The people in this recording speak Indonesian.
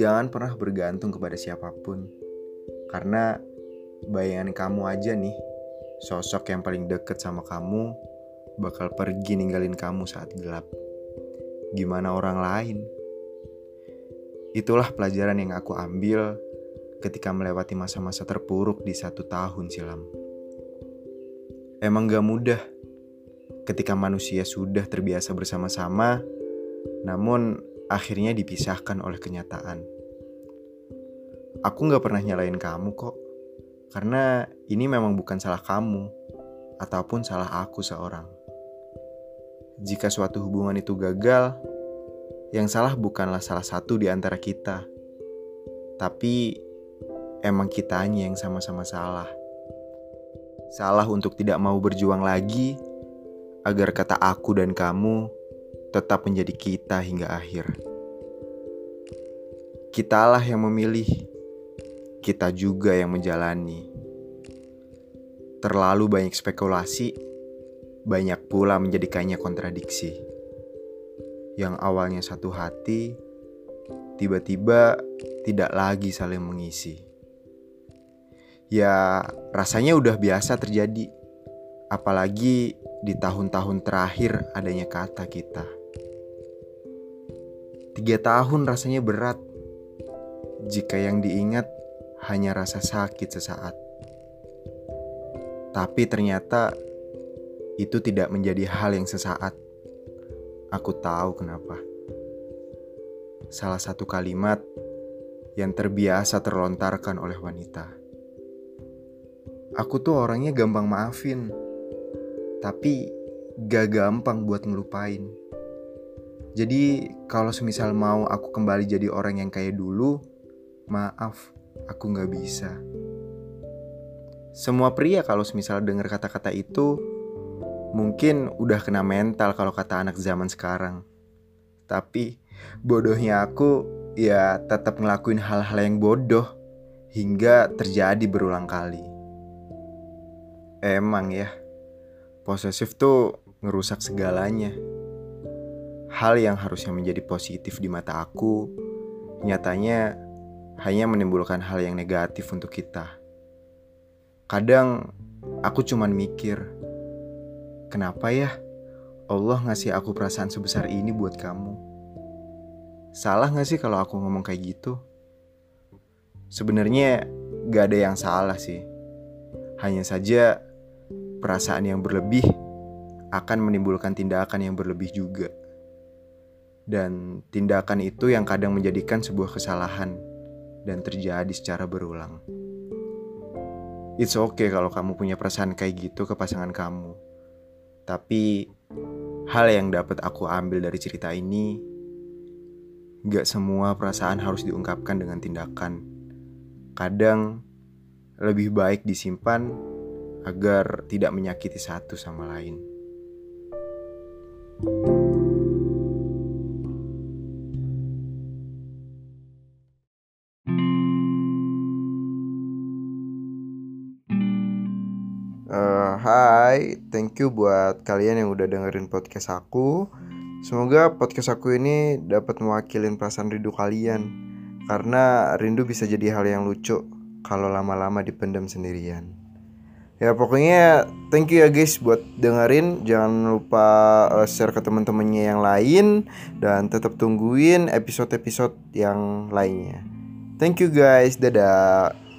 jangan pernah bergantung kepada siapa pun. Karena bayangan kamu aja nih, sosok yang paling deket sama kamu bakal pergi ninggalin kamu saat gelap. Gimana orang lain? Itulah pelajaran yang aku ambil ketika melewati masa-masa terpuruk di satu tahun silam. Emang gak mudah ketika manusia sudah terbiasa bersama-sama, namun akhirnya dipisahkan oleh kenyataan. Aku gak pernah nyalain kamu kok, karena ini memang bukan salah kamu, ataupun salah aku seorang. Jika suatu hubungan itu gagal, yang salah bukanlah salah satu di antara kita, tapi emang kitanya yang sama-sama salah. Salah untuk tidak mau berjuang lagi, agar kata aku dan kamu tetap menjadi kita hingga akhir. Kitalah yang memilih, kita juga yang menjalani. Terlalu banyak spekulasi, banyak pula menjadikannya kontradiksi. Yang awalnya satu hati, tiba-tiba tidak lagi saling mengisi. Ya, rasanya udah biasa terjadi, apalagi di tahun-tahun terakhir adanya kata kita. Tiga tahun rasanya berat jika yang diingat hanya rasa sakit sesaat. Tapi ternyata itu tidak menjadi hal yang sesaat. Aku tahu kenapa. Salah satu kalimat yang terbiasa terlontarkan oleh wanita. Aku tuh orangnya gampang maafin, tapi gak gampang buat ngelupain. Jadi kalau semisal mau aku kembali jadi orang yang kayak dulu, maaf, aku nggak bisa. Semua pria kalau semisal dengar kata-kata itu, mungkin udah kena mental kalau kata anak zaman sekarang. Tapi bodohnya aku ya tetap ngelakuin hal-hal yang bodoh hingga terjadi berulang kali. Emang ya, posesif tuh ngerusak segalanya. Hal yang harusnya menjadi positif di mata aku, nyatanya hanya menimbulkan hal yang negatif untuk kita. Kadang aku cuman mikir, kenapa ya Allah ngasih aku perasaan sebesar ini buat kamu? Salah gak sih kalau aku ngomong kayak gitu? Sebenarnya gak ada yang salah sih. Hanya saja perasaan yang berlebih akan menimbulkan tindakan yang berlebih juga dan tindakan itu yang kadang menjadikan sebuah kesalahan dan terjadi secara berulang. It's okay kalau kamu punya perasaan kayak gitu ke pasangan kamu. Tapi hal yang dapat aku ambil dari cerita ini Gak semua perasaan harus diungkapkan dengan tindakan. Kadang lebih baik disimpan agar tidak menyakiti satu sama lain. thank you Hai, thank you buat kalian yang udah dengerin podcast aku. Semoga podcast aku ini dapat mewakilin perasaan rindu kalian. Karena rindu bisa jadi hal yang lucu kalau lama-lama dipendam sendirian. Ya pokoknya thank you ya guys buat dengerin. Jangan lupa uh, share ke teman-temannya yang lain dan tetap tungguin episode-episode yang lainnya. Thank you guys. Dadah.